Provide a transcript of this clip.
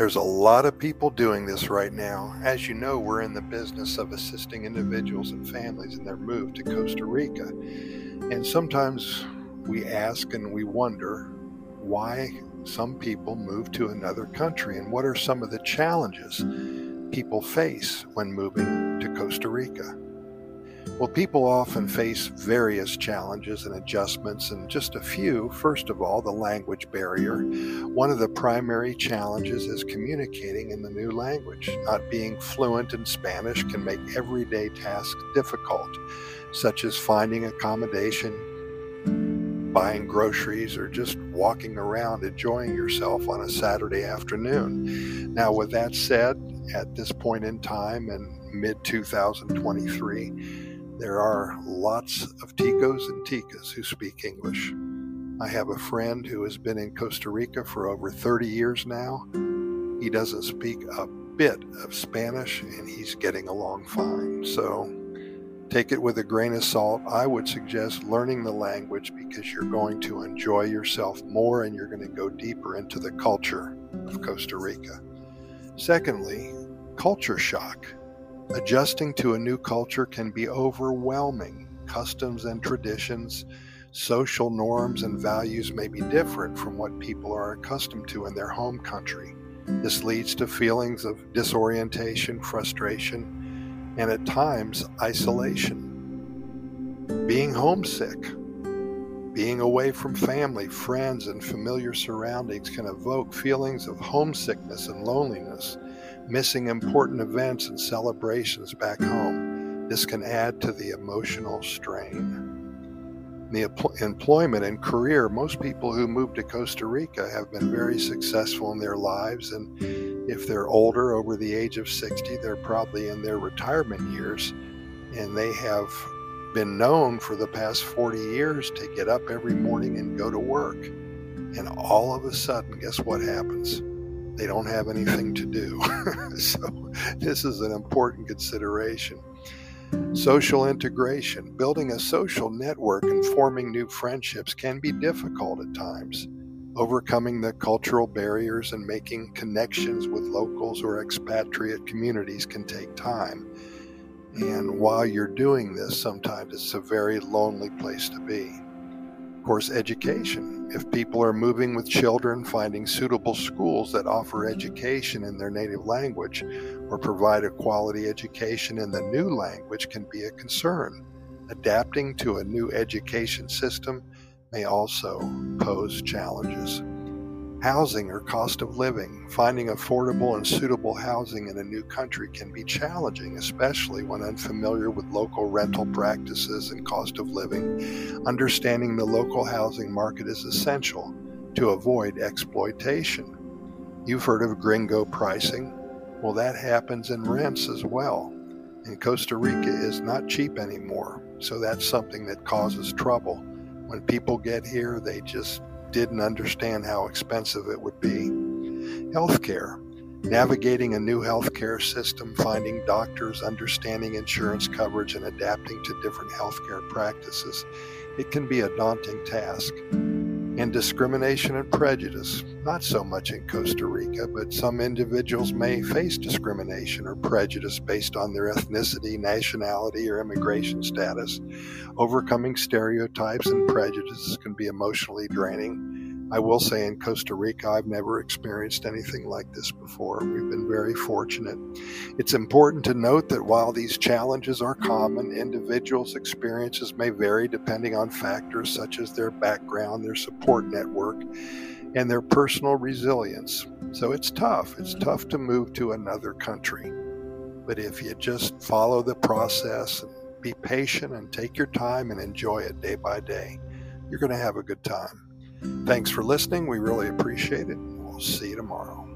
There's a lot of people doing this right now. As you know, we're in the business of assisting individuals and families in their move to Costa Rica. And sometimes we ask and we wonder why some people move to another country and what are some of the challenges people face when moving to Costa Rica. Well, people often hmm. face various challenges and adjustments, and just a few. First of all, the language barrier. One of the primary challenges is communicating in the new language. Not being fluent in Spanish can make everyday tasks difficult, such as finding accommodation, buying groceries, or just walking around enjoying yourself on a Saturday afternoon. Now, with that said, at this point in time in mid 2023, there are lots of Ticos and Ticas who speak English. I have a friend who has been in Costa Rica for over 30 years now. He doesn't speak a bit of Spanish and he's getting along fine. So take it with a grain of salt. I would suggest learning the language because you're going to enjoy yourself more and you're going to go deeper into the culture of Costa Rica. Secondly, culture shock. Adjusting to a new culture can be overwhelming. Customs and traditions, social norms, and values may be different from what people are accustomed to in their home country. This leads to feelings of disorientation, frustration, and at times isolation. Being homesick, being away from family, friends, and familiar surroundings can evoke feelings of homesickness and loneliness missing important events and celebrations back home. This can add to the emotional strain. The employment and career, most people who move to Costa Rica have been very successful in their lives. And if they're older, over the age of 60, they're probably in their retirement years. And they have been known for the past 40 years to get up every morning and go to work. And all of a sudden, guess what happens? They don't have anything to do. so, this is an important consideration. Social integration, building a social network and forming new friendships can be difficult at times. Overcoming the cultural barriers and making connections with locals or expatriate communities can take time. And while you're doing this, sometimes it's a very lonely place to be. Of course, education. If people are moving with children, finding suitable schools that offer education in their native language or provide a quality education in the new language can be a concern. Adapting to a new education system may also pose challenges. Housing or cost of living. Finding affordable and suitable housing in a new country can be challenging, especially when unfamiliar with local rental practices and cost of living. Understanding the local housing market is essential to avoid exploitation. You've heard of gringo pricing. Well, that happens in rents as well. And Costa Rica is not cheap anymore, so that's something that causes trouble. When people get here, they just didn't understand how expensive it would be. Healthcare. Navigating a new healthcare system, finding doctors, understanding insurance coverage, and adapting to different healthcare practices. It can be a daunting task. And discrimination and prejudice. Not so much in Costa Rica, but some individuals may face discrimination or prejudice based on their ethnicity, nationality, or immigration status. Overcoming stereotypes and prejudices can be emotionally draining I will say in Costa Rica, I've never experienced anything like this before. We've been very fortunate. It's important to note that while these challenges are common, individuals' experiences may vary depending on factors such as their background, their support network, and their personal resilience. So it's tough. It's tough to move to another country. But if you just follow the process and be patient and take your time and enjoy it day by day, you're going to have a good time. Thanks for listening. We really appreciate it. We'll see you tomorrow.